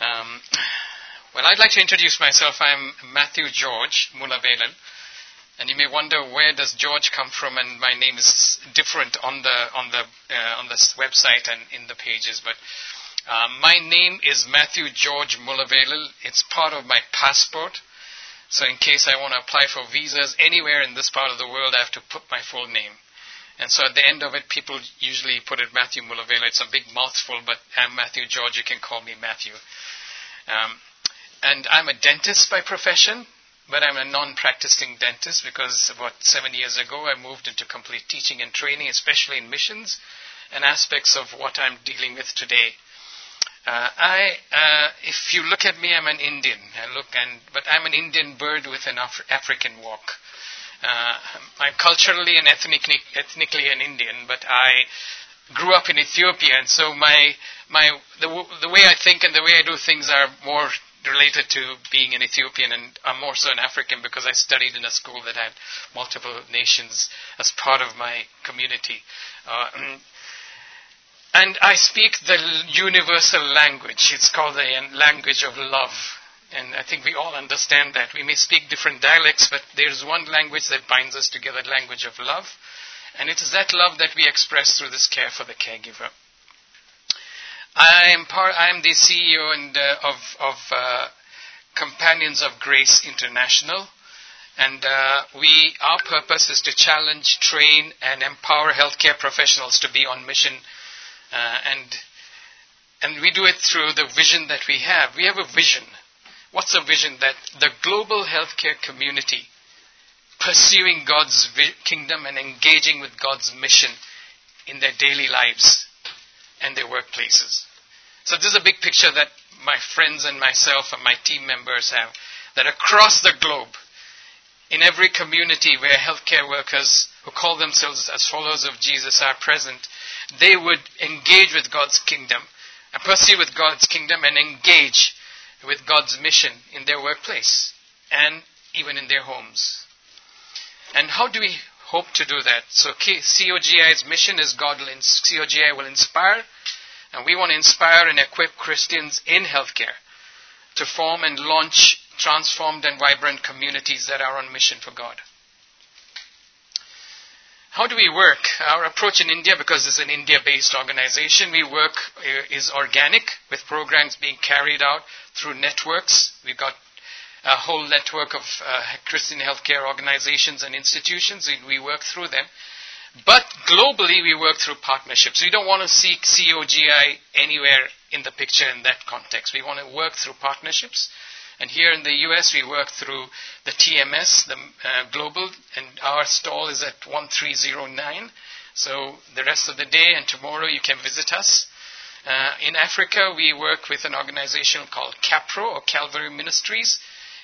Um, well, I'd like to introduce myself. I'm Matthew George Mulavelil. And you may wonder where does George come from, and my name is different on the on the uh, on this website and in the pages. But uh, my name is Matthew George Mulavelil. It's part of my passport. So in case I want to apply for visas anywhere in this part of the world, I have to put my full name. And so at the end of it, people usually put it Matthew Mulavelil. It's a big mouthful, but I'm Matthew George. You can call me Matthew. Um, and I'm a dentist by profession, but I'm a non-practicing dentist because about seven years ago I moved into complete teaching and training, especially in missions and aspects of what I'm dealing with today. Uh, I, uh, if you look at me, I'm an Indian. I look and, but I'm an Indian bird with an Af- African walk. Uh, I'm culturally and ethnically, ethnically an Indian, but I grew up in Ethiopia, and so my my the, the way I think and the way I do things are more related to being an Ethiopian, and I'm more so an African because I studied in a school that had multiple nations as part of my community. Uh, and I speak the universal language. It's called the language of love. And I think we all understand that. We may speak different dialects, but there's one language that binds us together, language of love. And it is that love that we express through this care for the caregiver. I am part, I am the CEO and, uh, of, of uh, Companions of Grace International. And uh, we, our purpose is to challenge, train, and empower healthcare professionals to be on mission. Uh, and, and we do it through the vision that we have. We have a vision What's the vision? That the global healthcare community pursuing God's kingdom and engaging with God's mission in their daily lives and their workplaces. So this is a big picture that my friends and myself and my team members have, that across the globe, in every community where healthcare workers who call themselves as followers of Jesus are present, they would engage with God's kingdom and pursue with God's kingdom and engage with God's mission in their workplace and even in their homes. And how do we hope to do that? So COGI's mission is God will, COGI will inspire, and we want to inspire and equip Christians in healthcare to form and launch transformed and vibrant communities that are on mission for God. How do we work? Our approach in India, because it's an India based organization, we work uh, is organic with programs being carried out through networks. We've got a whole network of uh, Christian healthcare organizations and institutions, and we work through them. But globally, we work through partnerships. We don't want to seek COGI anywhere in the picture in that context. We want to work through partnerships. And here in the US, we work through the TMS, the uh, global, and our stall is at 1309. So the rest of the day and tomorrow you can visit us. Uh, in Africa, we work with an organization called CAPRO or Calvary Ministries.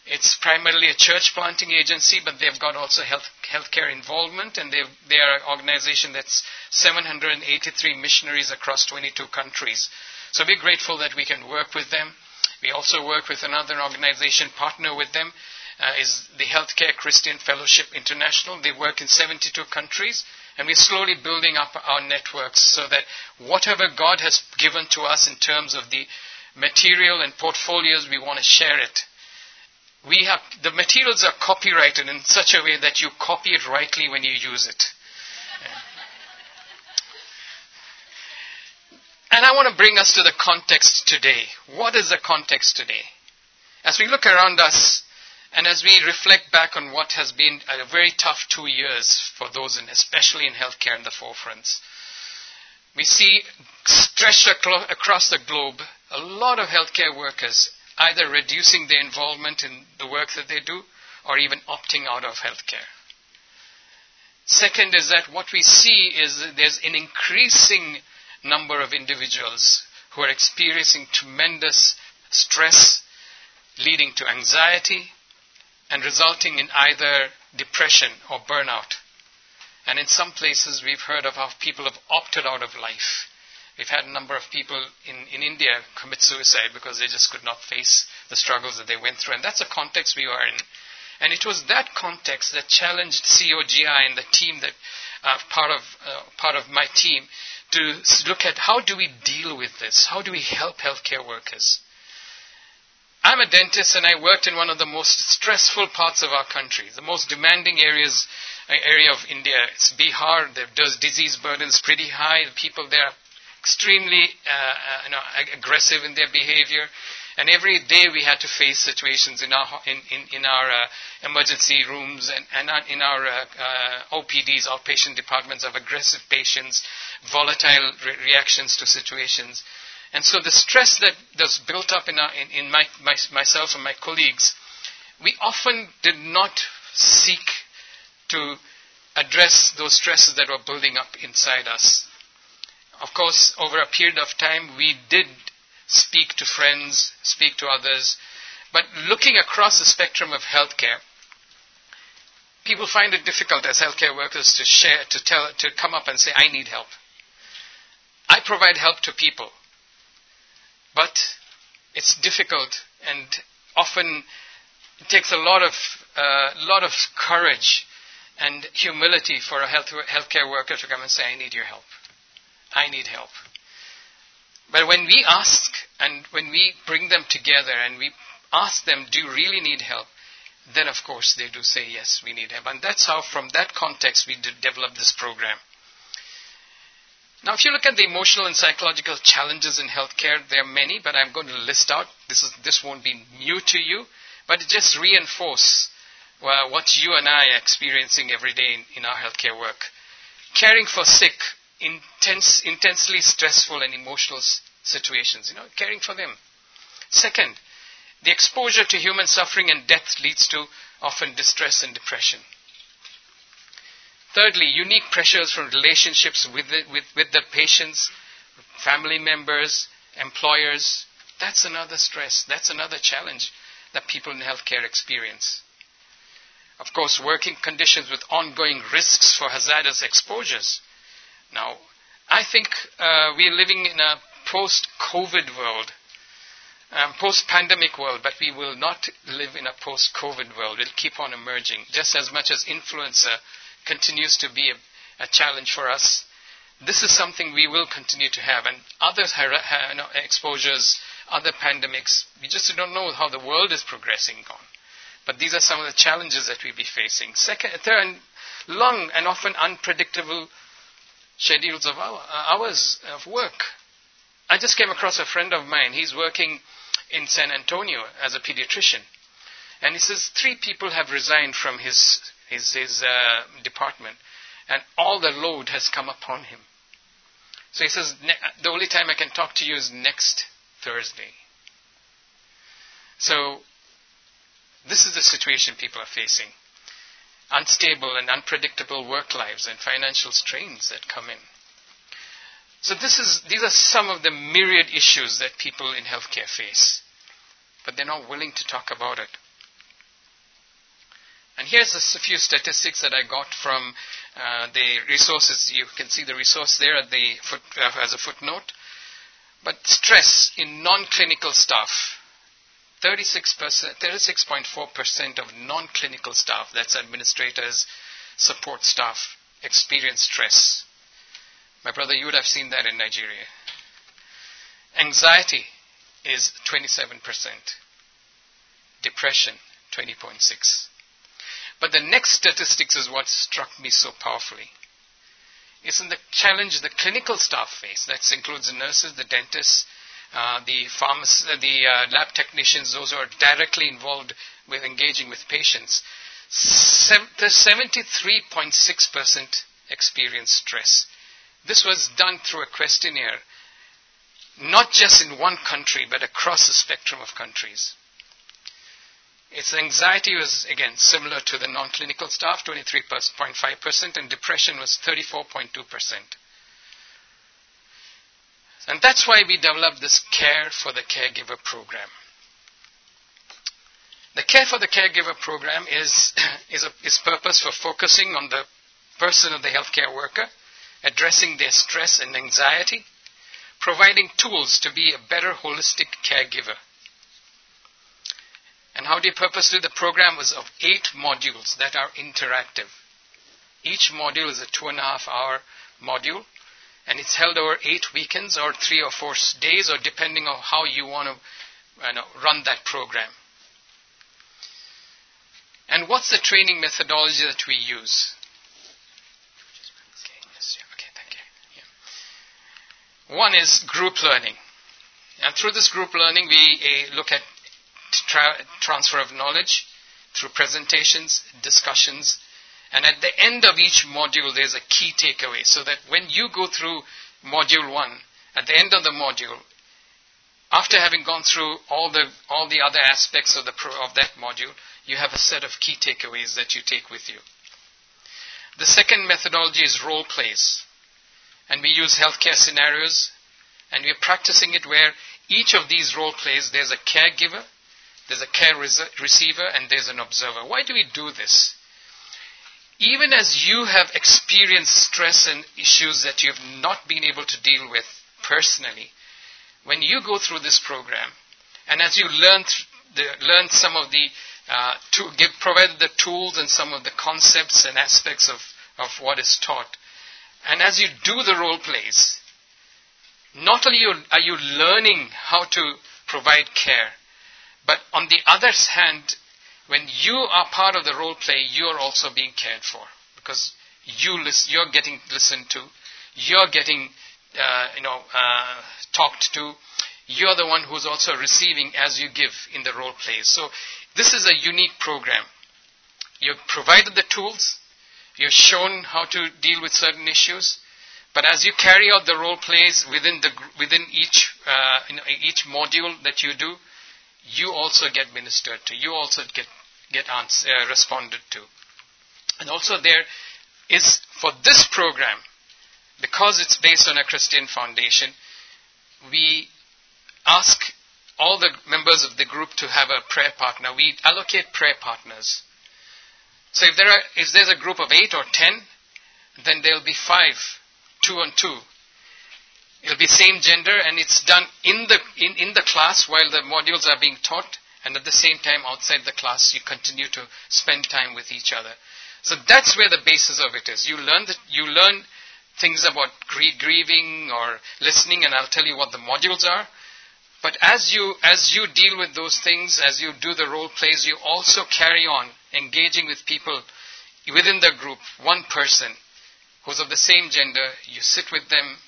It's primarily a church planting agency, but they've got also health healthcare involvement, and they are an organization that's 783 missionaries across 22 countries. So we're grateful that we can work with them. We also work with another organization, partner with them, uh, is the Healthcare Christian Fellowship International. They work in 72 countries, and we're slowly building up our networks so that whatever God has given to us in terms of the material and portfolios, we want to share it. We have the materials are copyrighted in such a way that you copy it rightly when you use it. And I want to bring us to the context today. What is the context today? As we look around us and as we reflect back on what has been a very tough two years for those, in, especially in healthcare in the forefronts, we see stretched across the globe a lot of healthcare workers either reducing their involvement in the work that they do or even opting out of healthcare. Second is that what we see is that there's an increasing number of individuals who are experiencing tremendous stress leading to anxiety and resulting in either depression or burnout. And in some places, we've heard of how people have opted out of life. We've had a number of people in, in India commit suicide because they just could not face the struggles that they went through. And that's the context we are in. And it was that context that challenged COGI and the team that uh, part of uh, part of my team to look at how do we deal with this? How do we help healthcare workers? I'm a dentist and I worked in one of the most stressful parts of our country, the most demanding areas uh, area of India. It's Bihar. The disease burden is pretty high. The people there are extremely uh, uh, you know, aggressive in their behavior. And every day we had to face situations in our, in, in, in our uh, emergency rooms and, and in our uh, uh, OPDs, outpatient departments of aggressive patients, volatile re- reactions to situations. And so the stress that was built up in, our, in, in my, my, myself and my colleagues, we often did not seek to address those stresses that were building up inside us. Of course, over a period of time, we did speak to friends, speak to others, but looking across the spectrum of healthcare, people find it difficult as healthcare workers to share, to tell, to come up and say, I need help. I provide help to people, but it's difficult and often it takes a lot of, uh, lot of courage and humility for a health, healthcare worker to come and say, I need your help. I need help. But when we ask and when we bring them together and we ask them, do you really need help? Then, of course, they do say, yes, we need help. And that's how, from that context, we developed this program. Now, if you look at the emotional and psychological challenges in healthcare, there are many, but I'm going to list out. This, is, this won't be new to you, but it just reinforces well, uh, what you and I are experiencing every day in, in our healthcare work. Caring for sick, intense, intensely stressful and emotional situations, you know, caring for them. Second, the exposure to human suffering and death leads to often distress and depression. Thirdly, unique pressures from relationships with the, with, with the patients, family members, employers. That's another stress. That's another challenge that people in healthcare experience. Of course, working conditions with ongoing risks for hazardous exposures. Now, I think uh, we are living in a post COVID world, um, post pandemic world, but we will not live in a post COVID world. It'll keep on emerging. Just as much as influenza continues to be a, a challenge for us, this is something we will continue to have. And other exposures, other pandemics, we just don't know how the world is progressing on. But these are some of the challenges that we'll be facing. Second, third, long and often unpredictable schedules of uh, hours of work. I just came across a friend of mine. He's working in San Antonio as a pediatrician. And he says three people have resigned from his, his, his uh, department, and all the load has come upon him. So he says, the only time I can talk to you is next Thursday. So this is the situation people are facing unstable and unpredictable work lives and financial strains that come in. So is, these are some of the myriad issues that people in healthcare face, but they're not willing to talk about it. And here's a few statistics that I got from uh, the resources. You can see the resource there at the foot, uh, as a footnote. But stress in non-clinical staff 36.4% of non clinical staff, that's administrators, support staff, experience stress. My brother, you would have seen that in Nigeria. Anxiety is 27%, depression 20.6%. But the next statistics is what struck me so powerfully. It's in the challenge the clinical staff face. That includes the nurses, the dentists, uh, the pharmac- the uh, lab technicians, those who are directly involved with engaging with patients, the 73.6% experience stress. This was done through a questionnaire, not just in one country, but across the spectrum of countries. Its anxiety was, again, similar to the non clinical staff, 23.5%, and depression was 34.2%. And that's why we developed this Care for the Caregiver program. The Care for the Caregiver program is, is, a, is purpose for focusing on the person of the healthcare worker, addressing their stress and anxiety, providing tools to be a better holistic caregiver. And how do you purpose do the program was of eight modules that are interactive. Each module is a two and a half hour module and it's held over eight weekends or three or four days, or depending on how you want to you know, run that program. And what's the training methodology that we use? One is group learning. And through this group learning, we uh, look at tra- transfer of knowledge through presentations, discussions, and at the end of each module, there's a key takeaway. So that when you go through module one, at the end of the module, after having gone through all the all the other aspects of the pro, of that module, you have a set of key takeaways that you take with you. The second methodology is role plays, and we use healthcare scenarios, and we are practicing it where each of these role plays there's a caregiver, there's a care receiver, and there's an observer. Why do we do this? Even as you have experienced stress and issues that you have not been able to deal with personally, when you go through this program, and as you learn, the, learn some of the, uh, to give, provided the tools and some of the concepts and aspects of, of what is taught, and as you do the role plays, not only are you learning how to provide care, but on the other hand, when you are part of the role play, you are also being cared for because you listen, you're getting listened to, you're getting uh, you know uh, talked to. You're the one who's also receiving as you give in the role play. So this is a unique program. You've provided the tools, you've shown how to deal with certain issues, but as you carry out the role plays within the within each uh, you know, each module that you do, you also get ministered to. You also get get answer, uh, responded to. And also there is for this program, because it's based on a Christian foundation, we ask all the members of the group to have a prayer partner. We allocate prayer partners. So if there are if there's a group of eight or ten, then there'll be five, two and two. It'll be same gender and it's done in the in, in the class while the modules are being taught and at the same time outside the class you continue to spend time with each other. So that's where the basis of it is. You learn that you learn things about grieving or listening and I'll tell you what the modules are. But as you as you deal with those things, as you do the role plays, you also carry on engaging with people within the group, one person who's of the same gender, you sit with them,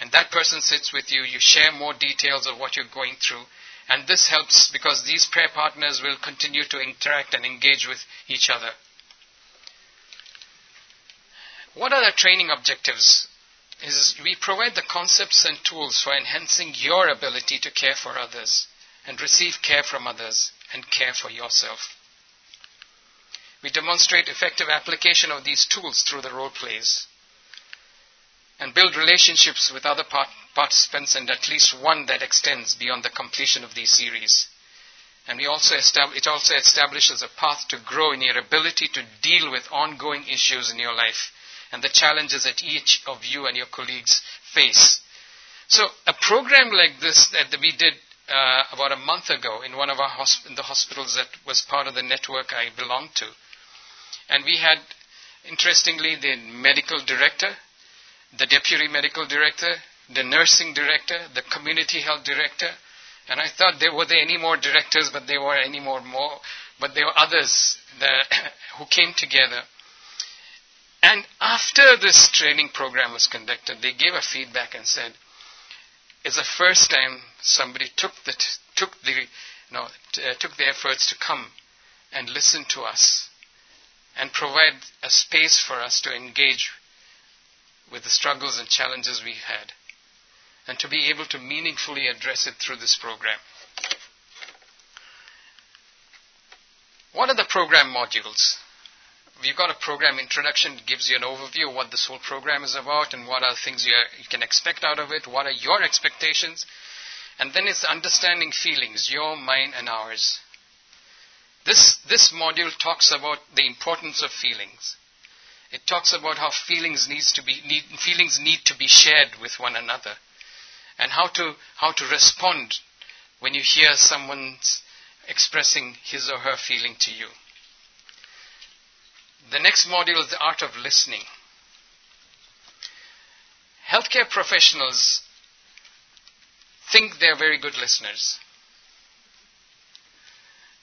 and that person sits with you, you share more details of what you're going through, and this helps because these prayer partners will continue to interact and engage with each other. What are the training objectives? Is we provide the concepts and tools for enhancing your ability to care for others and receive care from others and care for yourself. We demonstrate effective application of these tools through the role plays and build relationships with other part- participants and at least one that extends beyond the completion of these series. And we also estab- it also establishes a path to grow in your ability to deal with ongoing issues in your life and the challenges that each of you and your colleagues face. So, a program like this that we did uh, about a month ago in one of our hosp- in the hospitals that was part of the network I belonged to, and we had, interestingly, the medical director, the deputy medical director, the nursing director, the community health director, and I thought there were there any more directors, but there were any more more, but there were others that, who came together. And after this training program was conducted, they gave a feedback and said, "It's the first time somebody took the took the you know, t- uh, took the efforts to come and listen to us and provide a space for us to engage with the struggles and challenges we've had and to be able to meaningfully address it through this program. What are the program modules? We've got a program introduction that gives you an overview of what this whole program is about and what are things you, are, you can expect out of it, what are your expectations, and then it's understanding feelings, your, mine, and ours. This, this module talks about the importance of feelings. It talks about how feelings needs to be need, feelings need to be shared with one another and how to, how to respond when you hear someone expressing his or her feeling to you. The next module is the art of listening. Healthcare professionals think they're very good listeners.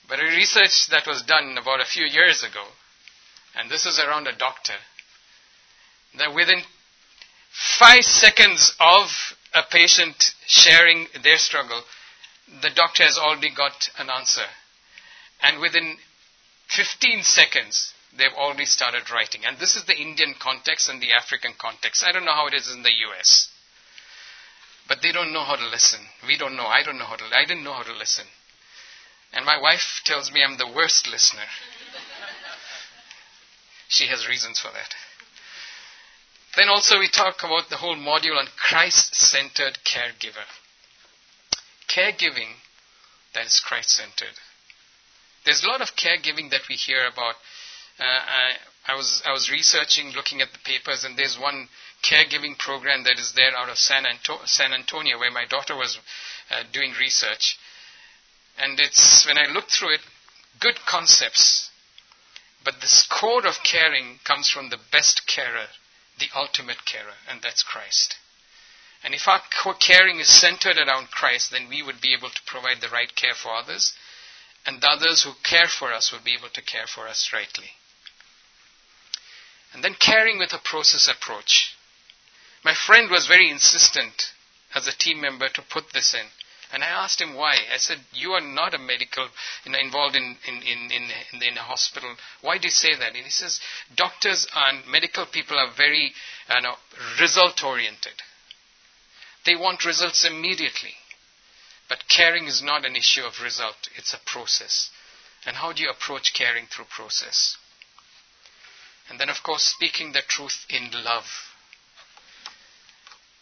But a research that was done about a few years ago, and this is around a doctor, that within five seconds of a patient sharing their struggle, the doctor has already got an answer. And within 15 seconds, they've already started writing. And this is the Indian context and the African context. I don't know how it is in the US. But they don't know how to listen. We don't know. I don't know how to I didn't know how to listen. And my wife tells me I'm the worst listener. She has reasons for that. Then also we talk about the whole module on Christ-centered caregiver. Caregiving that is Christ-centered. There's a lot of caregiving that we hear about. Uh, I, I, was I was researching, looking at the papers, and there's one caregiving program that is there out of San, Anto- San Antonio, where my daughter was uh, doing research. And it's when I looked through it, good concepts, but the core of caring comes from the best carer, the ultimate carer, and that's Christ. And if our caring is centered around Christ, then we would be able to provide the right care for others, and the others who care for us will be able to care for us rightly. And then caring with a process approach. My friend was very insistent as a team member to put this in. And I asked him why. I said, You are not a medical, you know, involved in, in, in, in, in a hospital. Why do you say that? And he says, Doctors and medical people are very you know, result oriented. They want results immediately. But caring is not an issue of result, it's a process. And how do you approach caring through process? And then, of course, speaking the truth in love.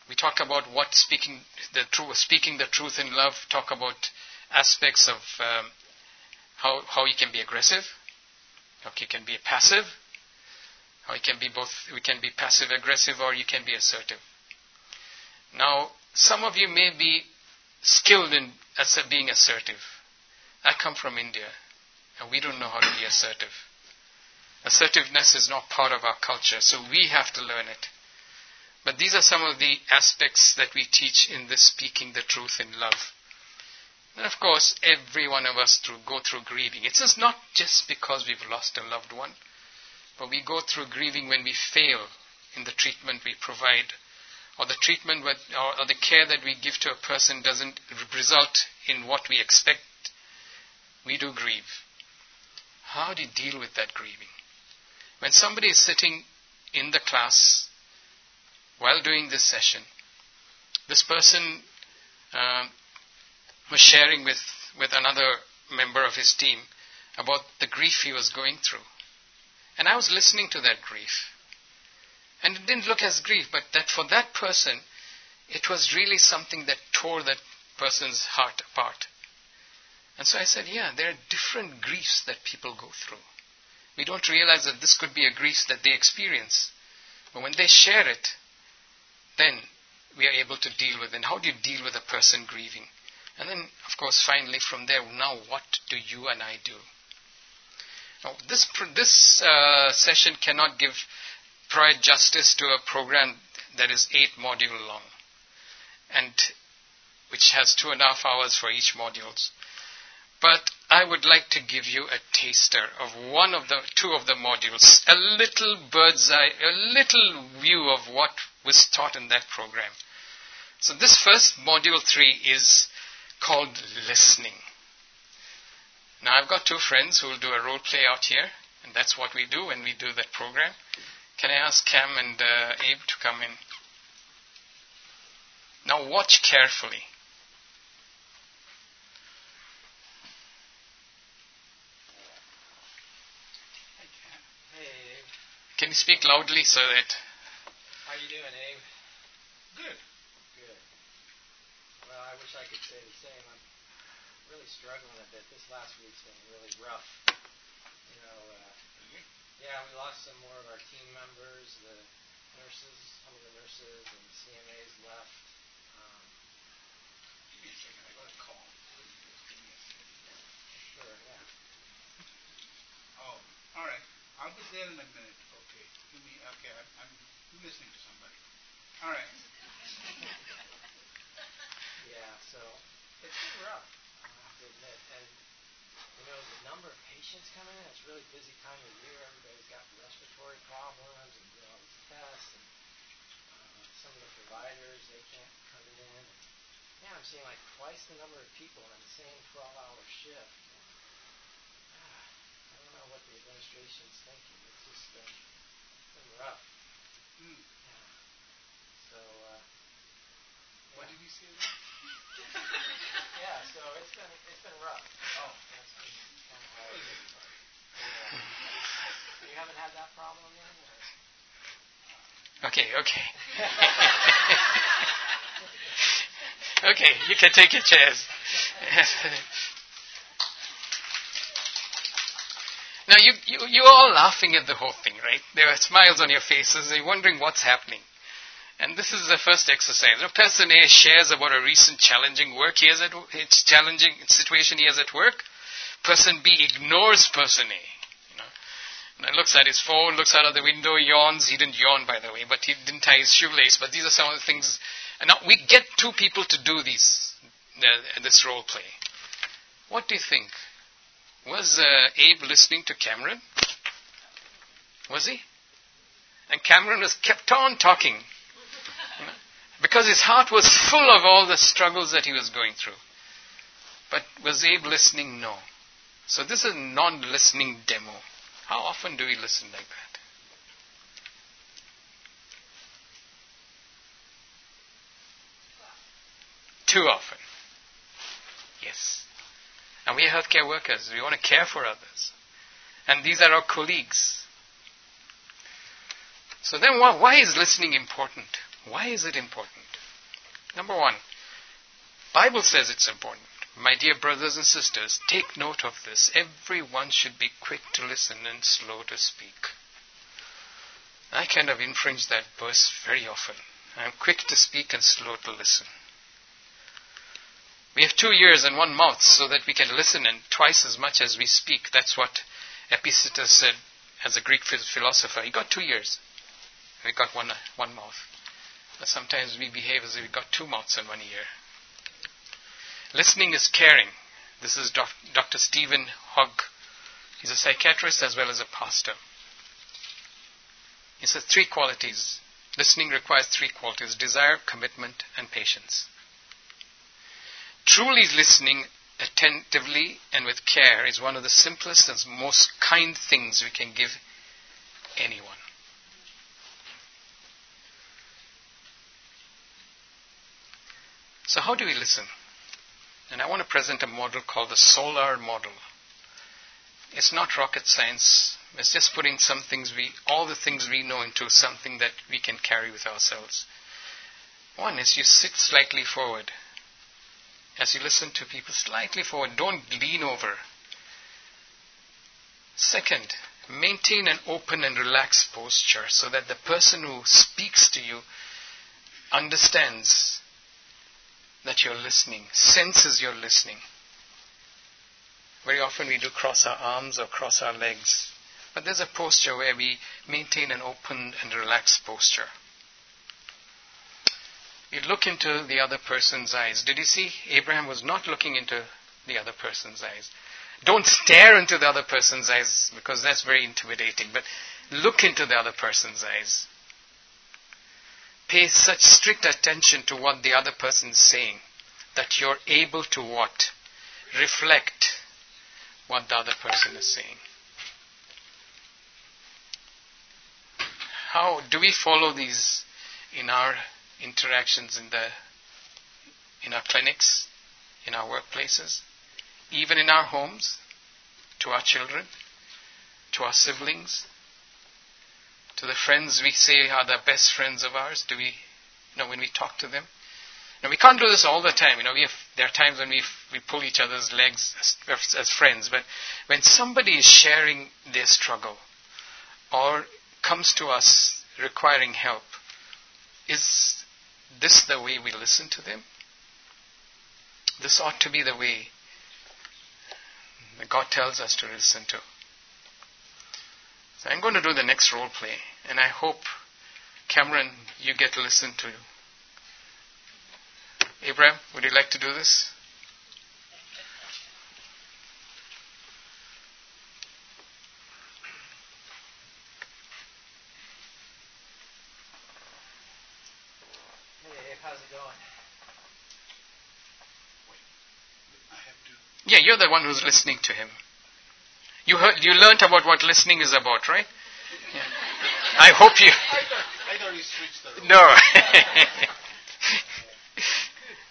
We talk about what speaking the truth, speaking the truth in love. Talk about aspects of um, how how you can be aggressive, how you can be passive, how you can be both. We can be passive aggressive, or you can be assertive. Now, some of you may be skilled in as being assertive. I come from India, and we don't know how to be assertive. Assertiveness is not part of our culture, so we have to learn it. But these are some of the aspects that we teach in this speaking the truth in love. And of course, every one of us through, go through grieving. It's just not just because we've lost a loved one, but we go through grieving when we fail in the treatment we provide, or the treatment or, or the care that we give to a person doesn't result in what we expect. We do grieve. How do you deal with that grieving? When somebody is sitting in the class while doing this session, this person uh, was sharing with, with another member of his team about the grief he was going through. And I was listening to that grief. And it didn't look as grief, but that for that person, it was really something that tore that person's heart apart. And so I said, yeah, there are different griefs that people go through. We don't realize that this could be a grief that they experience. But when they share it, then we are able to deal with. And how do you deal with a person grieving? And then, of course, finally, from there, now what do you and I do? Now, this this uh, session cannot give provide justice to a program that is eight module long, and which has two and a half hours for each modules. But I would like to give you a taster of one of the two of the modules, a little bird's eye, a little view of what was taught in that program. So this first module three is called listening. Now I've got two friends who will do a role play out here, and that's what we do when we do that program. Can I ask Cam and uh, Abe to come in? Now watch carefully. Can you speak loudly so that how you doing, Abe? Good. Good. Well, I wish I could say the same. I'm really struggling a bit. This last week's been really rough. You know, uh, yeah, we lost some more of our team members. The nurses, some of the nurses and CMAs left. Um, Give me a second. I got a call. Sure, yeah. Oh, all right. I'll be there in a minute. Okay. Give me. Okay. I'm, I'm listening to somebody. All right. yeah, so it's been rough, I have to admit. And you know, the number of patients coming in, it's really busy time of year. Everybody's got respiratory problems and know, all these tests. And uh, some of the providers, they can't come in. And, yeah, I'm seeing like twice the number of people in the same 12-hour shift. And, ah, I don't know what the administration's thinking. It's just been, been rough. Mm. Yeah. So, uh, What yeah. did you say there? yeah, so it's been it's been rough. Oh. That's been kind of hard. Yeah. You haven't had that problem then? Or? Okay, okay. okay, you can take your chairs. now, you, you, you're all laughing at the whole thing, right? There are smiles on your faces. You're wondering what's happening. And this is the first exercise. You person A shares about a recent challenging work he has at it's challenging situation he has at work. Person B ignores person A. And looks at his phone, looks out of the window, yawns. He didn't yawn, by the way, but he didn't tie his shoelace. But these are some of the things. And now we get two people to do these, uh, this role play. What do you think? Was uh, Abe listening to Cameron? Was he? And Cameron was kept on talking because his heart was full of all the struggles that he was going through. But was Abe listening? No. So this is a non listening demo. How often do we listen like that? Too often. Yes. And we are healthcare workers. We want to care for others. And these are our colleagues. So then why, why is listening important? Why is it important? Number one, Bible says it's important. My dear brothers and sisters, take note of this. Everyone should be quick to listen and slow to speak. I kind of infringe that verse very often. I'm quick to speak and slow to listen. We have two ears and one mouth so that we can listen and twice as much as we speak. That's what Epictetus said as a Greek philosopher. He got two ears. We got one, one mouth. But sometimes we behave as if we got two mouths and one ear. Listening is caring. This is Dr. Stephen Hogg. He's a psychiatrist as well as a pastor. He says three qualities. Listening requires three qualities desire, commitment, and patience. Truly listening attentively and with care is one of the simplest and most kind things we can give anyone. So, how do we listen? And I want to present a model called the SOLAR model. It's not rocket science. It's just putting some things we, all the things we know into something that we can carry with ourselves. One is you sit slightly forward. As you listen to people, slightly forward. Don't lean over. Second, maintain an open and relaxed posture so that the person who speaks to you understands that you're listening, senses you're listening. Very often we do cross our arms or cross our legs, but there's a posture where we maintain an open and relaxed posture. You look into the other person's eyes. Did you see? Abraham was not looking into the other person's eyes. Don't stare into the other person's eyes because that's very intimidating, but look into the other person's eyes pay such strict attention to what the other person is saying that you're able to what? Reflect what the other person is saying. How do we follow these in our interactions in the in our clinics, in our workplaces, even in our homes, to our children, to our siblings, to the friends we say are the best friends of ours? Do we, you know, when we talk to them? Now we can't do this all the time. You know, have, there are times when we we pull each other's legs as, as friends. But when somebody is sharing their struggle, or comes to us requiring help, is this the way we listen to them? This ought to be the way that God tells us to listen to. So I'm going to do the next role play, and I hope, Cameron, you get to listen to. Abraham, would you like to do this? You're the one who's listening to him. You heard, you learned about what listening is about, right? Yeah. I hope you. I thought, I thought you switched the role. No. How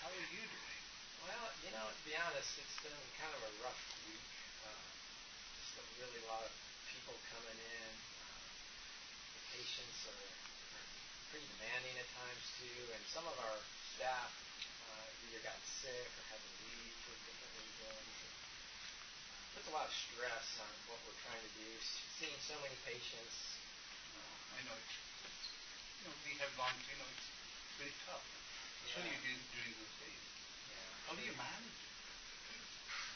are you doing? Well, you know, to be honest, it's been kind of a rough week. Uh, just a really lot of people coming in. Uh, the patients are, are pretty demanding at times too, and some of our staff either got sick or had to leave for different reasons. And, uh, puts a lot of stress on what we're trying to do. Seeing so many patients. No, I know it. You know, we have gone, you know, it's very tough. Especially Yeah. during, during those days. Yeah, How do you manage?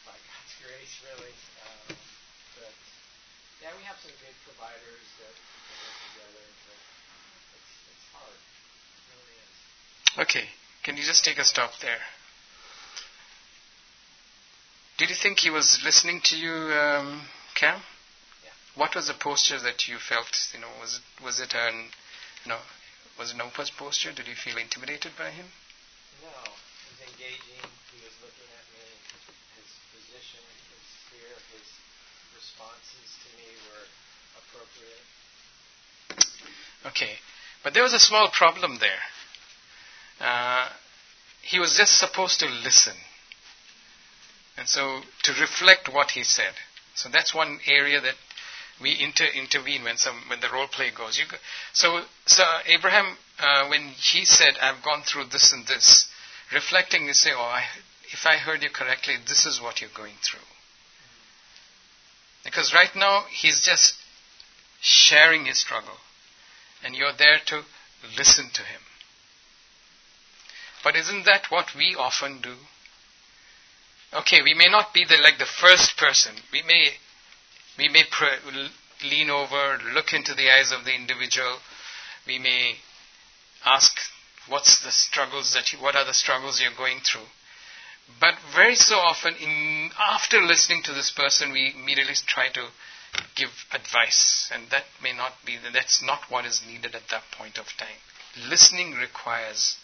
by God's grace, really. Um, but yeah, we have some good providers that can work together, but it's it's hard. It really is. okay. Can you just take a stop there? Did you think he was listening to you, um, Cam? Yeah. What was the posture that you felt? You know, was it was it an, you know, was it an open posture? Did you feel intimidated by him? No, he was engaging. He was looking at me. His, his position, his fear, his responses to me were appropriate. Okay, but there was a small problem there. Uh, he was just supposed to listen, and so to reflect what he said. So that's one area that we inter- intervene when some when the role play goes. Go, so so Abraham, uh, when he said, "I've gone through this and this," reflecting, you say, "Oh, I, if I heard you correctly, this is what you're going through." Because right now he's just sharing his struggle, and you're there to listen to him. But isn't that what we often do? Okay, we may not be the, like the first person. We may, we may lean over, look into the eyes of the individual. We may ask, "What's the struggles that you, what are the struggles you're going through?" But very so often, in, after listening to this person, we immediately try to give advice, and that may not be. That's not what is needed at that point of time. Listening requires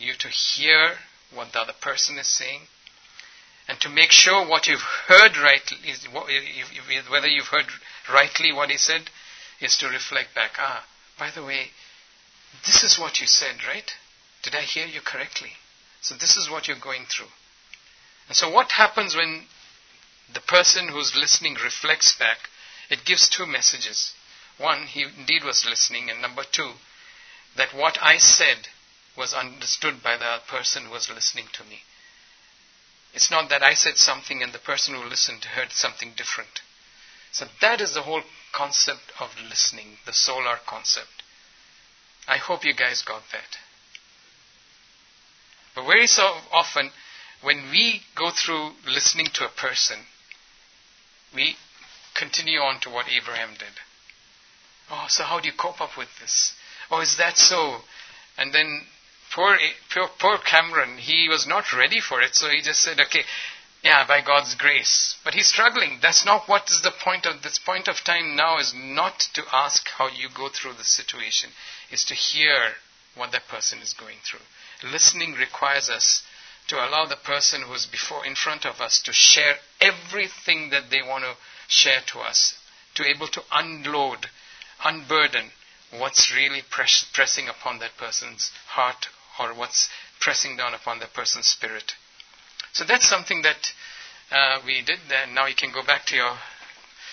you to hear what the other person is saying, and to make sure what you've heard rightly, is, whether you've heard rightly what he said, is to reflect back. Ah, by the way, this is what you said, right? Did I hear you correctly? So this is what you're going through. And so what happens when the person who's listening reflects back? It gives two messages. One, he indeed was listening, and number two, that what I said was understood by the person who was listening to me. It's not that I said something and the person who listened heard something different. So that is the whole concept of listening, the solar concept. I hope you guys got that. But very so often, when we go through listening to a person, we continue on to what Abraham did. Oh, so how do you cope up with this? Oh, is that so? And then poor, poor, poor Cameron, he was not ready for it, so he just said, okay, yeah, by God's grace. But he's struggling. That's not what is the point of this point of time now is not to ask how you go through the situation, is to hear what that person is going through. Listening requires us to allow the person who's before in front of us to share everything that they want to share to us, to able to unload, unburden what's really press, pressing upon that person's heart or what's pressing down upon the person's spirit. So that's something that uh, we did. And now you can go back to your.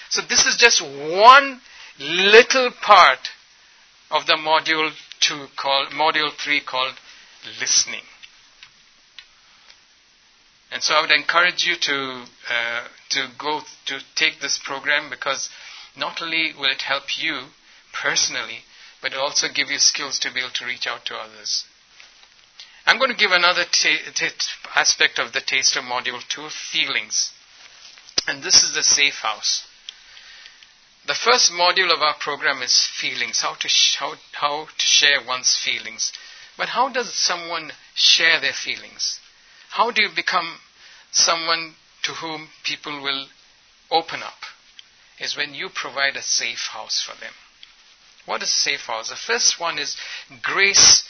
So this is just one little part of the module two called module three called listening. And so I would encourage you to uh, to go to take this program because not only will it help you personally, but it also give you skills to be able to reach out to others. I'm going to give another t- aspect of the taster module two feelings. And this is the safe house. The first module of our program is feelings, how to, sh- how, how to share one's feelings. But how does someone share their feelings? How do you become someone to whom people will open up? Is when you provide a safe house for them. What is safe house? The first one is grace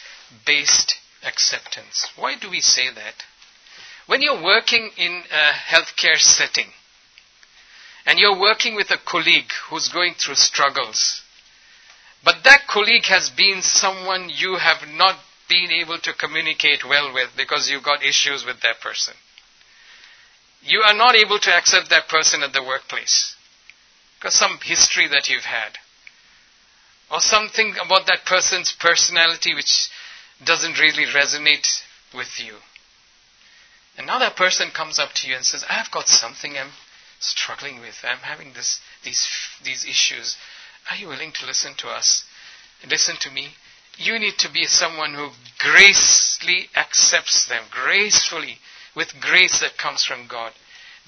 based acceptance. Why do we say that? When you're working in a healthcare setting and you're working with a colleague who's going through struggles, but that colleague has been someone you have not been able to communicate well with because you've got issues with that person. You are not able to accept that person at the workplace because some history that you've had or something about that person's personality which doesn't really resonate with you. And now that person comes up to you and says, I've got something I'm struggling with. I'm having this, these, these issues. Are you willing to listen to us? Listen to me. You need to be someone who gracefully accepts them, gracefully, with grace that comes from God.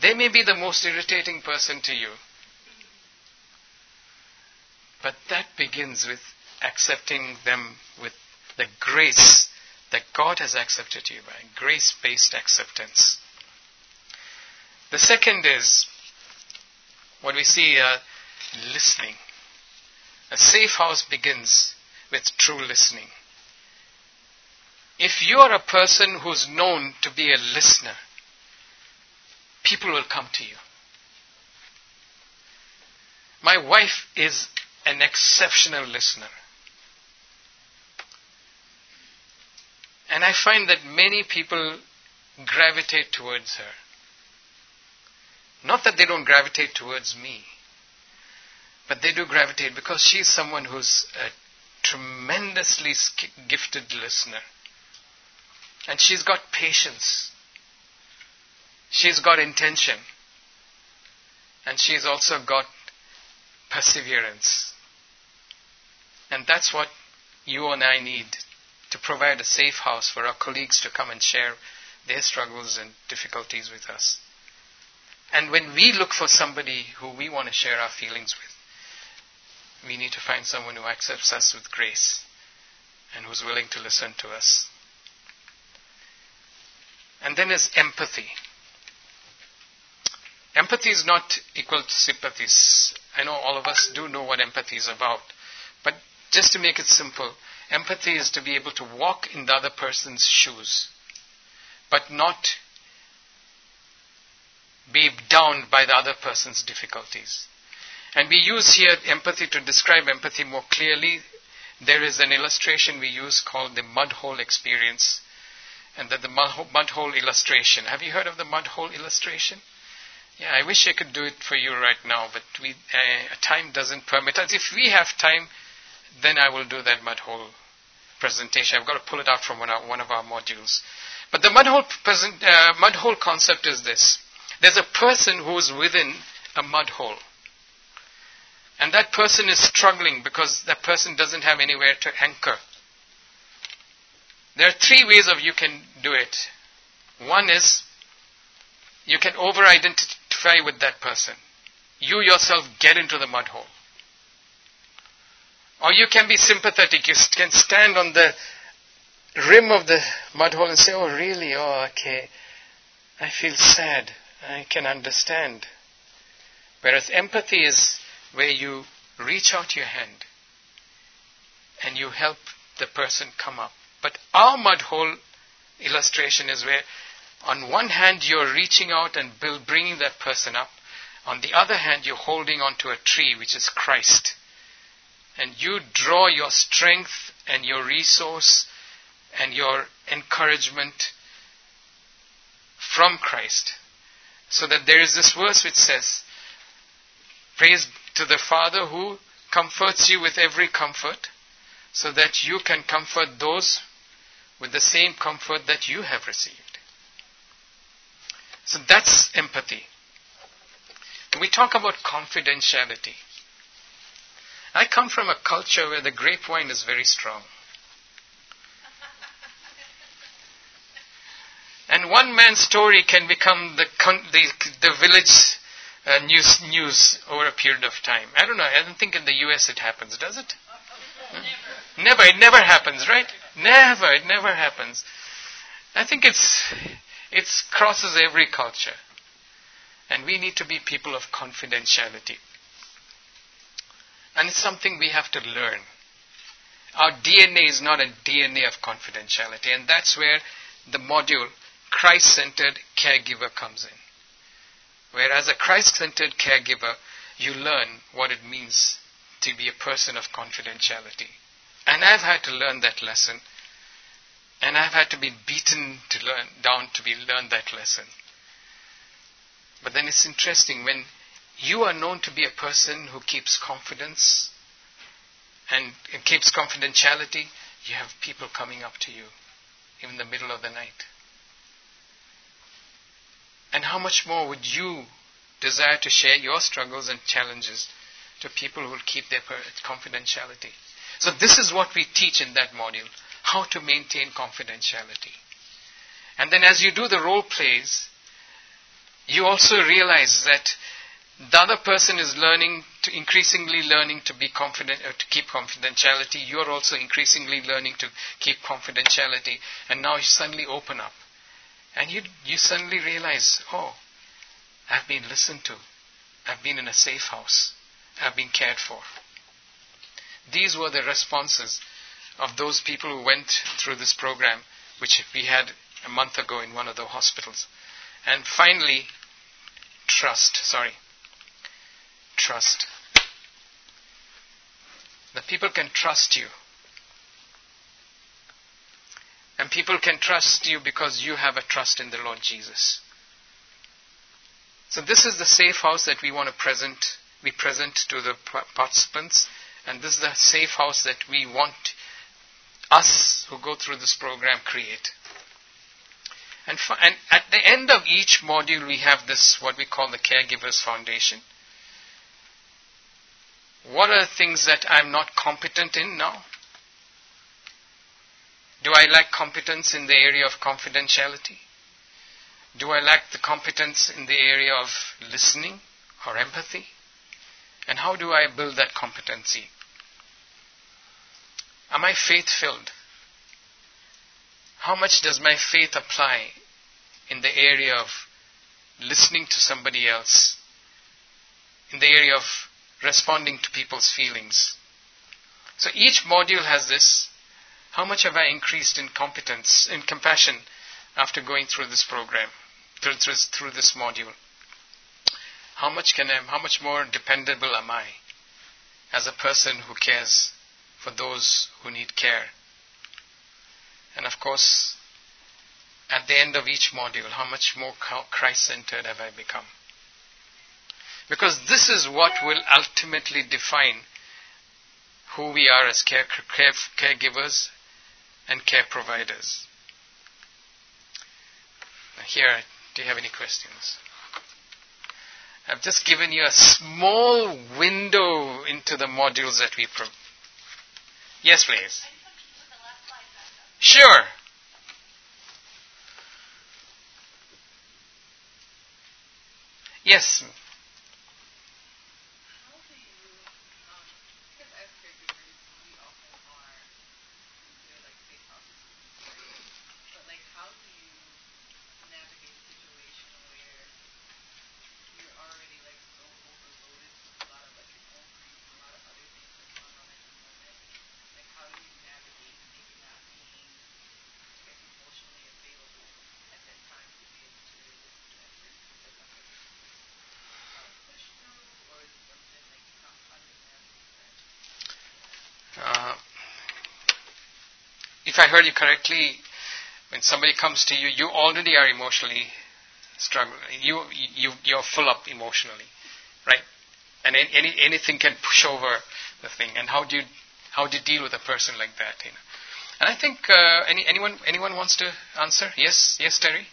They may be the most irritating person to you. But that begins with accepting them with the grace that God has accepted you by, grace based acceptance. The second is what we see uh, listening. A safe house begins with true listening. If you are a person who's known to be a listener, people will come to you. My wife is an exceptional listener. And I find that many people gravitate towards her. Not that they don't gravitate towards me, but they do gravitate because she's someone who's a tremendously gifted listener. And she's got patience. She's got intention. And she's also got perseverance. And that's what you and I need to provide a safe house for our colleagues to come and share their struggles and difficulties with us. And when we look for somebody who we want to share our feelings with, we need to find someone who accepts us with grace and who's willing to listen to us. And then is empathy. Empathy is not equal to sympathy. I know all of us do know what empathy is about. But just to make it simple, empathy is to be able to walk in the other person's shoes, but not be downed by the other person's difficulties. And we use here empathy to describe empathy more clearly. There is an illustration we use called the mud hole experience. And that the mud hole illustration. Have you heard of the mud hole illustration? Yeah, I wish I could do it for you right now, but we, uh, time doesn't permit us. If we have time, then I will do that mud hole presentation. I've got to pull it out from one, one of our modules. But the present, uh, mud hole concept is this. There's a person who's within a mud hole. And that person is struggling because that person doesn't have anywhere to anchor. There are three ways of you can do it. One is you can over identify with that person. You yourself get into the mud hole. Or you can be sympathetic. You can stand on the rim of the mud hole and say, Oh, really? Oh, okay. I feel sad. I can understand. Whereas empathy is where you reach out your hand and you help the person come up. But our mud hole illustration is where, on one hand, you're reaching out and bringing that person up. On the other hand, you're holding onto a tree, which is Christ. And you draw your strength and your resource and your encouragement from Christ. So that there is this verse which says, Praise to the Father who comforts you with every comfort, so that you can comfort those with the same comfort that you have received. So that's empathy. We talk about confidentiality. I come from a culture where the grapevine is very strong. And one man's story can become the, the, the village uh, news, news over a period of time. I don't know. I don't think in the US it happens, does it? Never. Never. It never happens, right? Never. It never happens. I think it's it crosses every culture. And we need to be people of confidentiality. And it's something we have to learn. Our DNA is not a DNA of confidentiality. And that's where the module Christ centered caregiver comes in. Whereas a Christ centered caregiver, you learn what it means to be a person of confidentiality. And I've had to learn that lesson. And I've had to be beaten to learn down to be learn that lesson. But then it's interesting when you are known to be a person who keeps confidence and keeps confidentiality, you have people coming up to you in the middle of the night. And how much more would you desire to share your struggles and challenges to people who will keep their confidentiality? So, this is what we teach in that module how to maintain confidentiality. And then, as you do the role plays, you also realize that the other person is learning to increasingly learning to be confident uh, to keep confidentiality. You're also increasingly learning to keep confidentiality. And now you suddenly open up. And you you suddenly realize oh i've been listened to. I've been in a safe house. I've been cared for. These were the responses of those people who went through this program which we had a month ago in one of the hospitals. And finally trust. Sorry trust. That people can trust you. And people can trust you because you have a trust in the Lord Jesus. So this is the safe house that we want to present, we present to the participants, and this is the safe house that we want us who go through this program create. And, for, and at the end of each module, we have this, what we call the Caregivers Foundation. What are the things that I'm not competent in now? Do I lack competence in the area of confidentiality? Do I lack the competence in the area of listening or empathy? And how do I build that competency? Am I faith filled? How much does my faith apply in the area of listening to somebody else? In the area of responding to people's feelings. So each module has this. How much have I increased in competence, in compassion, after going through this program, through, through, through this module? How much can I, how much more dependable am I as a person who cares for those who need care? And of course, at the end of each module, how much more Christ centered have I become? Because this is what will ultimately define who we are as care, care, caregivers and care providers. Here, do you have any questions? I've just given you a small window into the modules that we pro. Yes, please. Sure. Yes. I heard you correctly, when somebody comes to you, you already are emotionally struggling. You, you, you're full up emotionally, right? And any, anything can push over the thing. And how do you, how do you deal with a person like that? You know? And I think uh, any, anyone, anyone wants to answer? Yes, yes, Terry.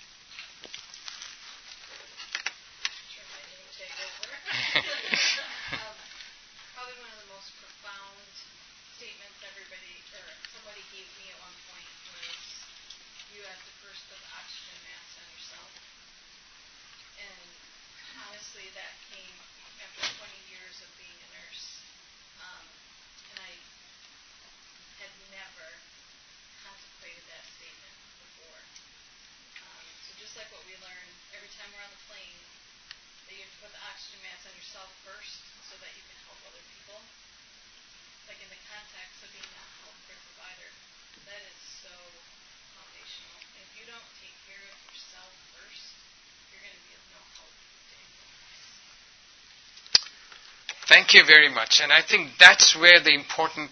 Thank you very much. And I think that's where the important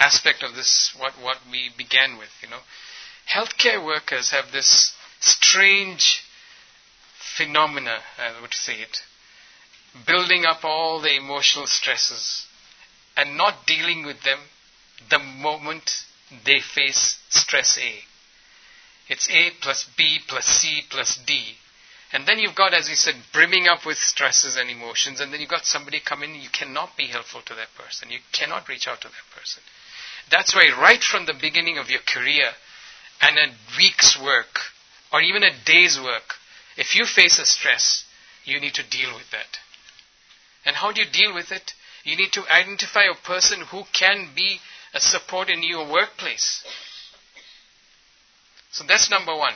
aspect of this, what, what we began with, you know. Healthcare workers have this strange phenomena, uh, I would say it, building up all the emotional stresses and not dealing with them the moment they face stress A. It's A plus B plus C plus D. And then you've got, as we said, brimming up with stresses and emotions, and then you've got somebody come in, you cannot be helpful to that person. You cannot reach out to that person. That's why, right from the beginning of your career and a week's work, or even a day's work, if you face a stress, you need to deal with that. And how do you deal with it? You need to identify a person who can be a support in your workplace. So that's number one.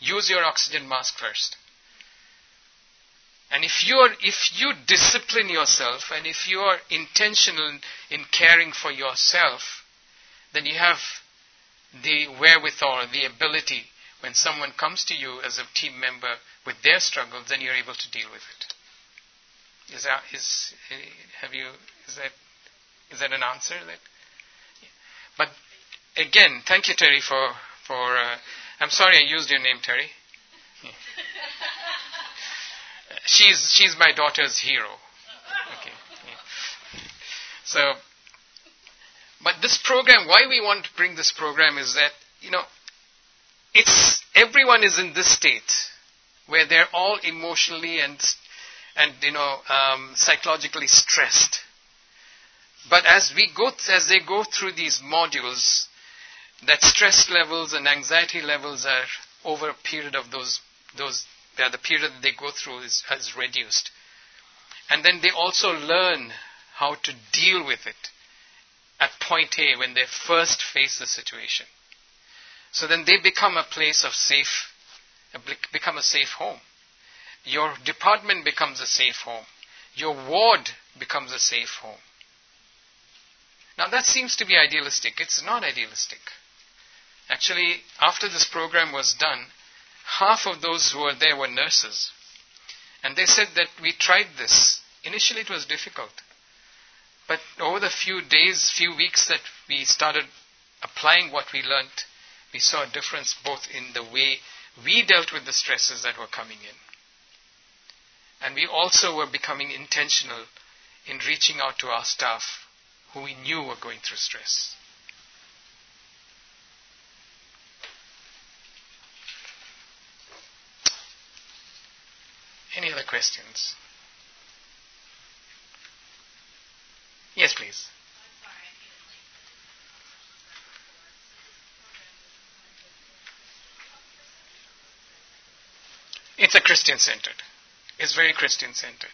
Use your oxygen mask first. And if you if you discipline yourself and if you are intentional in, in caring for yourself, then you have the wherewithal, the ability, when someone comes to you as a team member with their struggles, then you're able to deal with it. Is that is have you is that is that an answer that? But again, thank you, Terry, for for. Uh, I'm sorry I used your name, Terry. Yeah. she's she's my daughter's hero. Okay. Yeah. So, but this program, why we want to bring this program is that you know, it's everyone is in this state where they're all emotionally and and you know um, psychologically stressed. But as we go, as they go through these modules, that stress levels and anxiety levels are over a period of those those yeah, the period that they go through is has reduced, and then they also learn how to deal with it at point A when they first face the situation. So then they become a place of safe, become a safe home. Your department becomes a safe home. Your ward becomes a safe home. Now that seems to be idealistic. It's not idealistic. Actually, after this program was done, half of those who were there were nurses. And they said that we tried this. Initially it was difficult. But over the few days, few weeks that we started applying what we learned, we saw a difference both in the way we dealt with the stresses that were coming in. And we also were becoming intentional in reaching out to our staff who we knew were going through stress. Any other questions? Yes, please. It's a Christian centered. It's very Christian centered.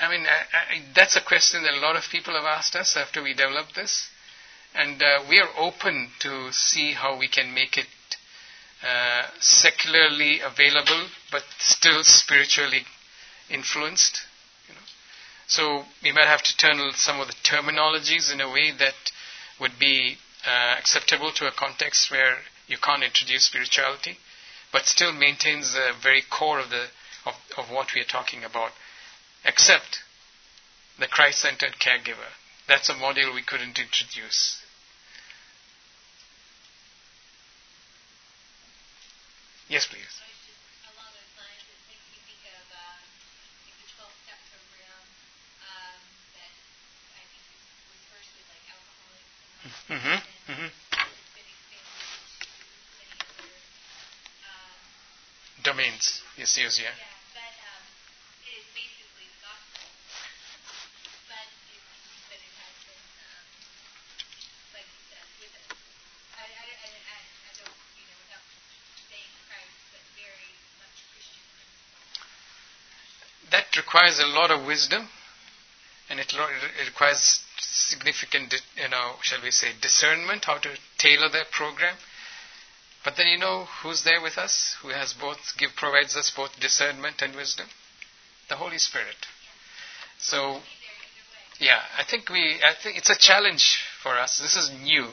I mean, I, I, that's a question that a lot of people have asked us after we developed this. And uh, we are open to see how we can make it uh, secularly available, but still spiritually influenced. You know? So we might have to turn some of the terminologies in a way that would be uh, acceptable to a context where you can't introduce spirituality, but still maintains the very core of the of, of what we are talking about except the Christ centered caregiver. That's a module we couldn't introduce. Yes, please. Mm-hmm. Mm-hmm. Domains. Yes, yes, yeah. That requires a lot of wisdom, and it, it requires significant, you know, shall we say, discernment, how to tailor that program. But then you know who's there with us, who has both give provides us both discernment and wisdom? The Holy Spirit. So yeah, I think we I think it's a challenge for us. This is new.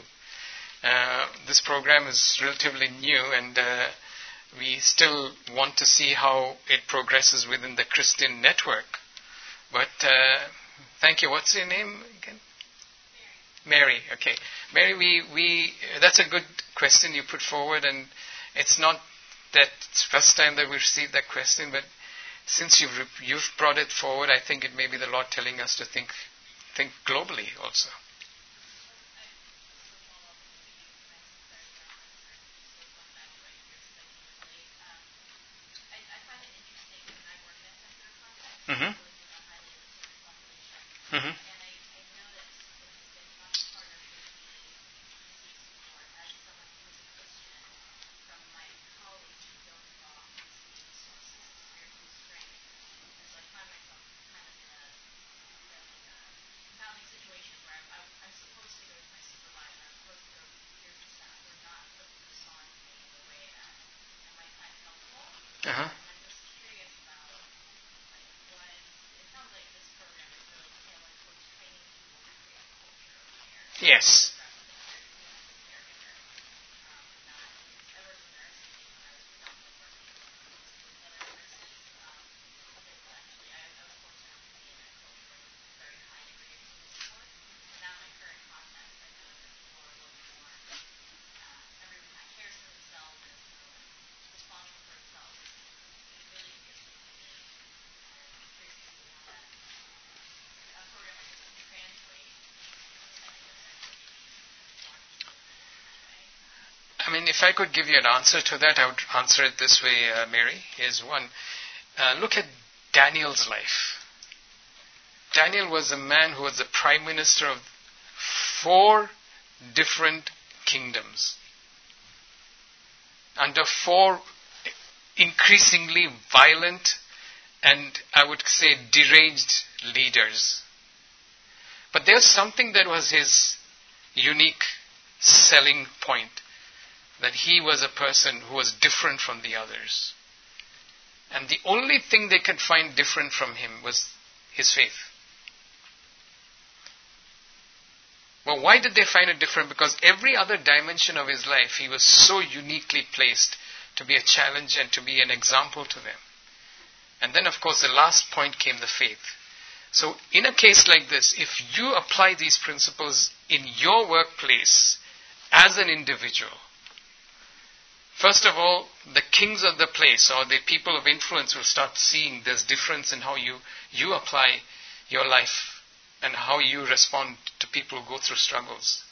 Uh, this program is relatively new and uh, we still want to see how it progresses within the Christian network. But uh, thank you. What's your name again? Mary. Okay, Mary. We we that's a good question you put forward, and it's not that it's first time that we received that question, but since you've you've brought it forward, I think it may be the Lord telling us to think think globally also. Mm-hmm. Mm-hmm. Uh-huh. Yes. If I could give you an answer to that, I would answer it this way, uh, Mary. Is one, uh, look at Daniel's life. Daniel was a man who was the prime minister of four different kingdoms under four increasingly violent and I would say deranged leaders. But there's something that was his unique selling point that he was a person who was different from the others. And the only thing they could find different from him was his faith. Well, why did they find it different? Because every other dimension of his life, he was so uniquely placed to be a challenge and to be an example to them. And then, of course, the last point came the faith. So, in a case like this, if you apply these principles in your workplace as an individual, First of all, the kings of the place or the people of influence will start seeing this difference in how you, you apply your life and how you respond to people who go through struggles.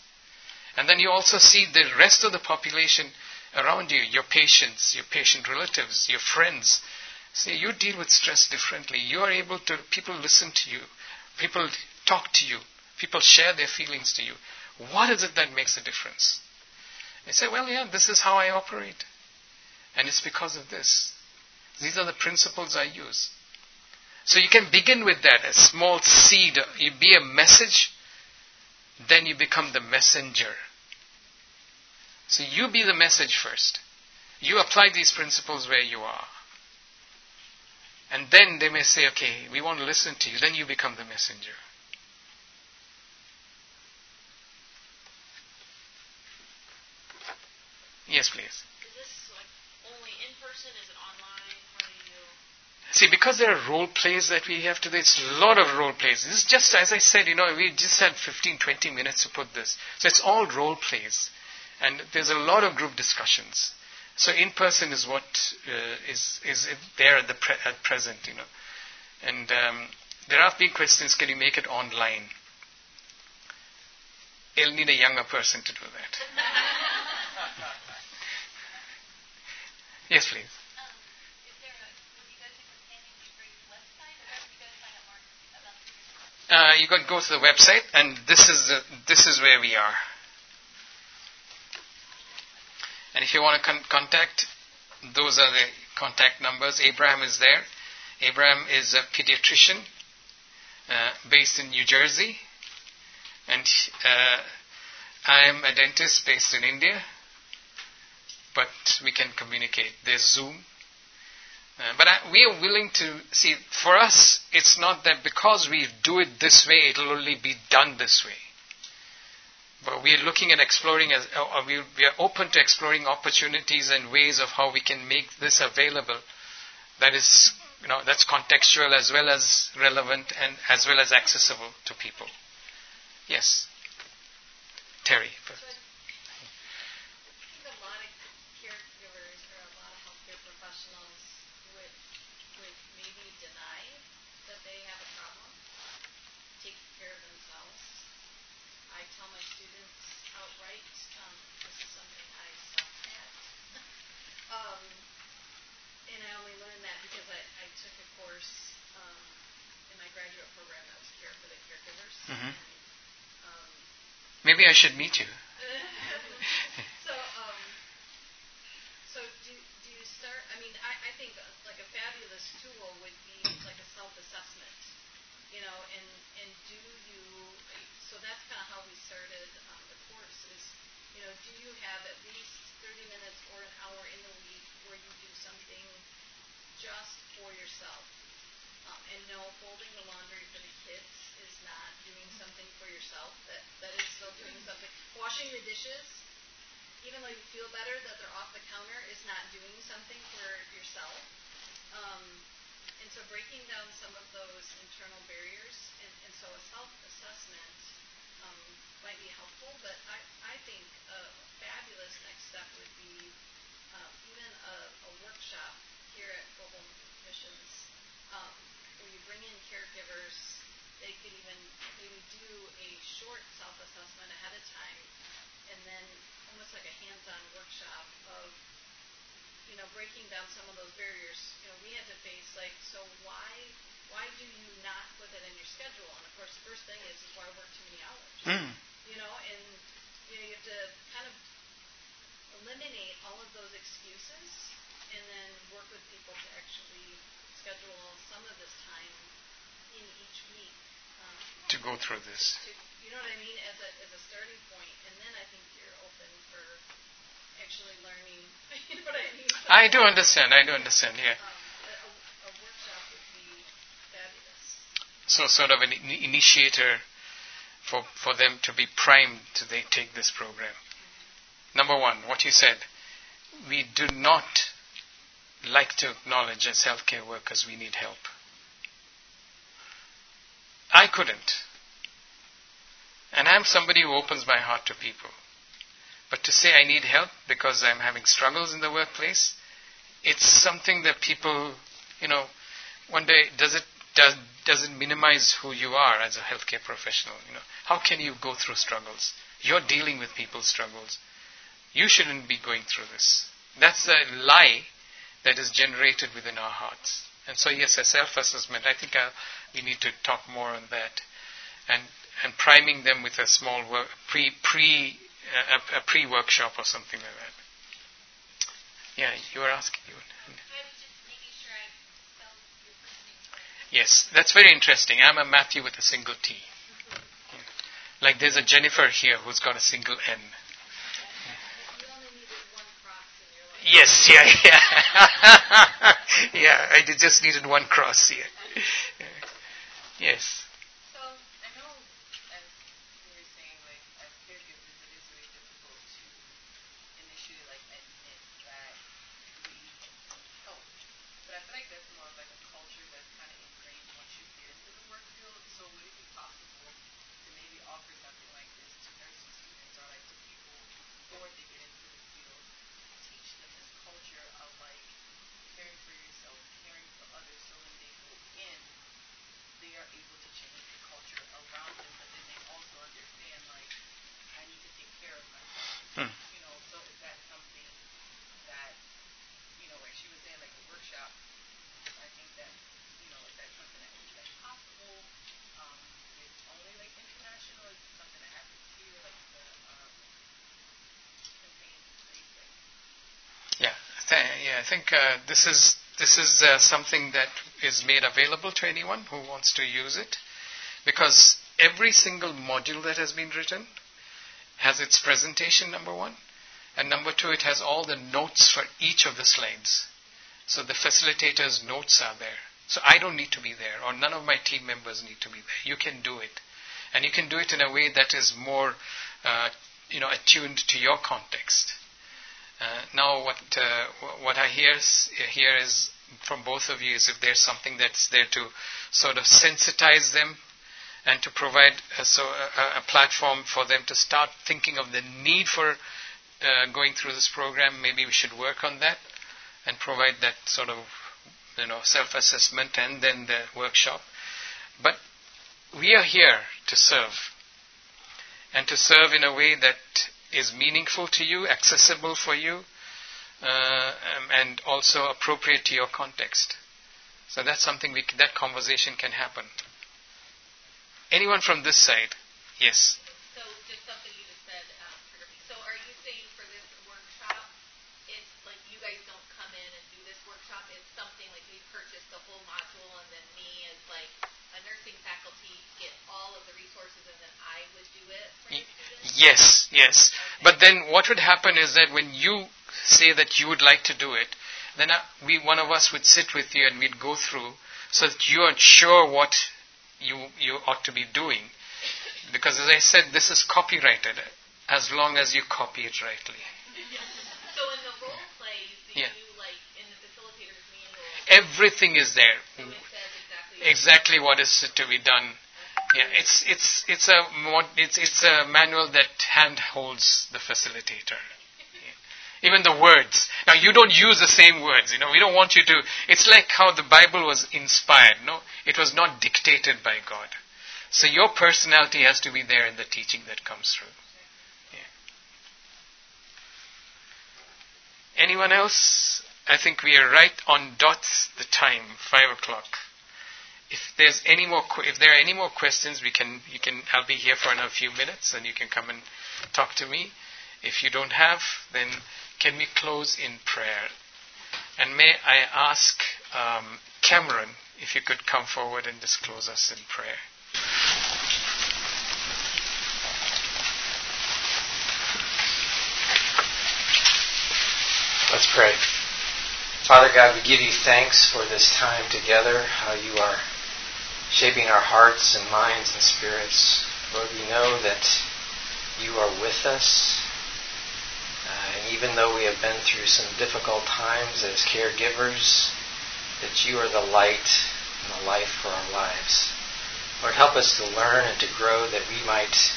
And then you also see the rest of the population around you, your patients, your patient relatives, your friends. See, you deal with stress differently. You are able to, people listen to you, people talk to you, people share their feelings to you. What is it that makes a difference? They say, well, yeah, this is how I operate. And it's because of this. These are the principles I use. So you can begin with that, a small seed. You be a message, then you become the messenger. So you be the message first. You apply these principles where you are. And then they may say, okay, we want to listen to you. Then you become the messenger. Yes, please. Is this like only in person? Is it online? How do you? See, because there are role plays that we have to do, it's a lot of role plays. This is just, as I said, you know, we just had 15, 20 minutes to put this. So it's all role plays. And there's a lot of group discussions. So in person is what uh, is is there at the pre- at present, you know. And um, there have been questions: Can you make it online? You'll need a younger person to do that. Yes, please. Uh, you got to go to the website, and this is the, this is where we are. And if you want to con- contact, those are the contact numbers. Abraham is there. Abraham is a pediatrician uh, based in New Jersey, and uh, I am a dentist based in India. But we can communicate. There's Zoom. Uh, but I, we are willing to see, for us, it's not that because we do it this way, it'll only be done this way. But we are looking at exploring, as, uh, we, we are open to exploring opportunities and ways of how we can make this available. That is, you know, that's contextual as well as relevant and as well as accessible to people. Yes. Terry. So I think a lot of caregivers or a lot of healthcare professionals would, would maybe deny that they have a problem, taking care of themselves. I tell my students outright, um, this is something I suck at. um, and I only learned that because I, I took a course um, in my graduate program that was care for the Mhm. Um, Maybe I should meet you. so, um, so do, do you start, I mean, I, I think uh, like a fabulous tool would be like a self-assessment, you know, and, and do you, so that's kind of how we started um, the course is, you know, do you have at least 30 minutes or an hour in the week where you do something just for yourself? Um, and no, folding the laundry for the kids is not doing something for yourself. That that is still doing something. Washing the dishes, even though you feel better that they're off the counter, is not doing something for yourself. Um, and so breaking down some of those internal barriers, and, and so a self-assessment um, might be helpful. But I I think a fabulous next step would be um, even a, a workshop here at Global Missions um, where you bring in caregivers. They could even maybe do a short self-assessment ahead of time, and then almost like a hands-on workshop of you know breaking down some of those barriers. You know, we had to face like, so why why do you not put that in your schedule? And of course, the first thing is, is why work too many hours. Mm. You know, and you know you have to kind of eliminate all of those excuses and then work with people to actually schedule some of this time in each week. Um, To go through this. to, you know what I mean, as a, as a starting point, and then I think you're open for actually learning, you know what I mean? I do understand. I do understand. Yeah. Um, a, a, a workshop would be fabulous. So sort of an in- initiator for for them to be primed to they take this program. Number one, what you said, we do not like to acknowledge as healthcare workers we need help. I couldn't. And I'm somebody who opens my heart to people. But to say I need help because I'm having struggles in the workplace, it's something that people, you know, one day does it does does it minimize who you are as a healthcare professional? You know, how can you go through struggles? You're dealing with people's struggles. You shouldn't be going through this. That's a lie that is generated within our hearts. And so, yes, a self-assessment. I think i we need to talk more on that, and and priming them with a small work, pre pre uh, a, a pre workshop or something like that. Yeah, you were asking. You were, I was just making sure I spelled your first name correctly. Yes, that's very interesting. I'm a Mathew with a single T. Yeah. Like there's a Jennifer here who's got a single N. You only needed one cross in your life. Yes, yeah, yeah. yeah, I just needed one cross here. Yes. So I know, as you were saying, like as caregivers, it is really difficult to initially like admit that we need some help. But I feel like that's more of like a culture that's kind of ingrained once you get into the work field. So would it be possible to maybe offer something like this to nursing students or like to people before they get into the field, teach them this culture of like caring for yourself, caring for others, so when they go in, they are able to change the culture around them, but then they also understand like I need to take care of myself. Hmm. You know, so is that something that you know, like she was saying, like the workshop. I think that you know, is that something that is like possible? Um, is it only like international? Is it something that happens here, like the um, campaigns and things like Yeah, th- yeah. I think uh, this is this is uh, something that is made available to anyone who wants to use it, because every single module that has been written has its presentation number one, And number two, it has all the notes for each of the slides. So the facilitator's notes are there. So I don't need to be there, or none of my team members need to be there. You can do it. And you can do it in a way that is more, uh, you know, attuned to your context. Uh, now, what uh, what I hear here is from both of you is if there's something that's there to sort of sensitize them and to provide a, so a, a platform for them to start thinking of the need for uh, going through this program, maybe we should work on that and provide that sort of you know self-assessment and then the workshop. But we are here to serve and to serve in a way that is meaningful to you, accessible for you, uh, and also appropriate to your context. So that's something we, that conversation can happen. Anyone from this side? Yes. So just something you just said. Um, so are you saying for this workshop, it's like you guys don't come in and do this workshop? It's something like we purchase the whole module, and then me as like a nursing faculty get all of the resources, and then I would do it. Yes, yes. But then what would happen is that when you say that you would like to do it, then uh, we one of us would sit with you and we'd go through so that you are sure what you, you ought to be doing. Because as I said, this is copyrighted as long as you copy it rightly. So in the role plays, yeah. you like in the facilitator's manual? Everything is there. So exactly, exactly what is to be done. Yeah, it's it's it's a it's it's a manual that handholds the facilitator even the words. Now, you don't use the same words. You know, we don't want you to. It's like how the Bible was inspired. No, it was not dictated by God. So your personality has to be there in the teaching that comes through. Yeah. Anyone else? I think we are right on dots the time, five o'clock. If there's any more, if there are any more questions, we can. You can. I'll be here for another few minutes, and you can come and talk to me. If you don't have, then can we close in prayer? And may I ask um, Cameron if you could come forward and disclose us in prayer. Let's pray. Father God, we give you thanks for this time together, how you are shaping our hearts and minds and spirits. Lord, we know that you are with us uh, and even though we have been through some difficult times as caregivers, that you are the light and the life for our lives. Lord, help us to learn and to grow that we might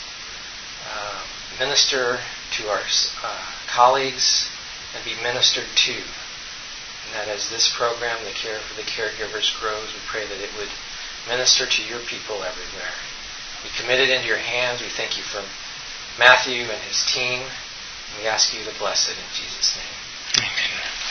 uh, minister to our uh, colleagues and be ministered to. And that as this program, the Care for the Caregivers, grows, we pray that it would minister to your people everywhere. We commit it into your hands. We thank you for Mathew and his team. We ask you to bless it in Jesus' name. Amen.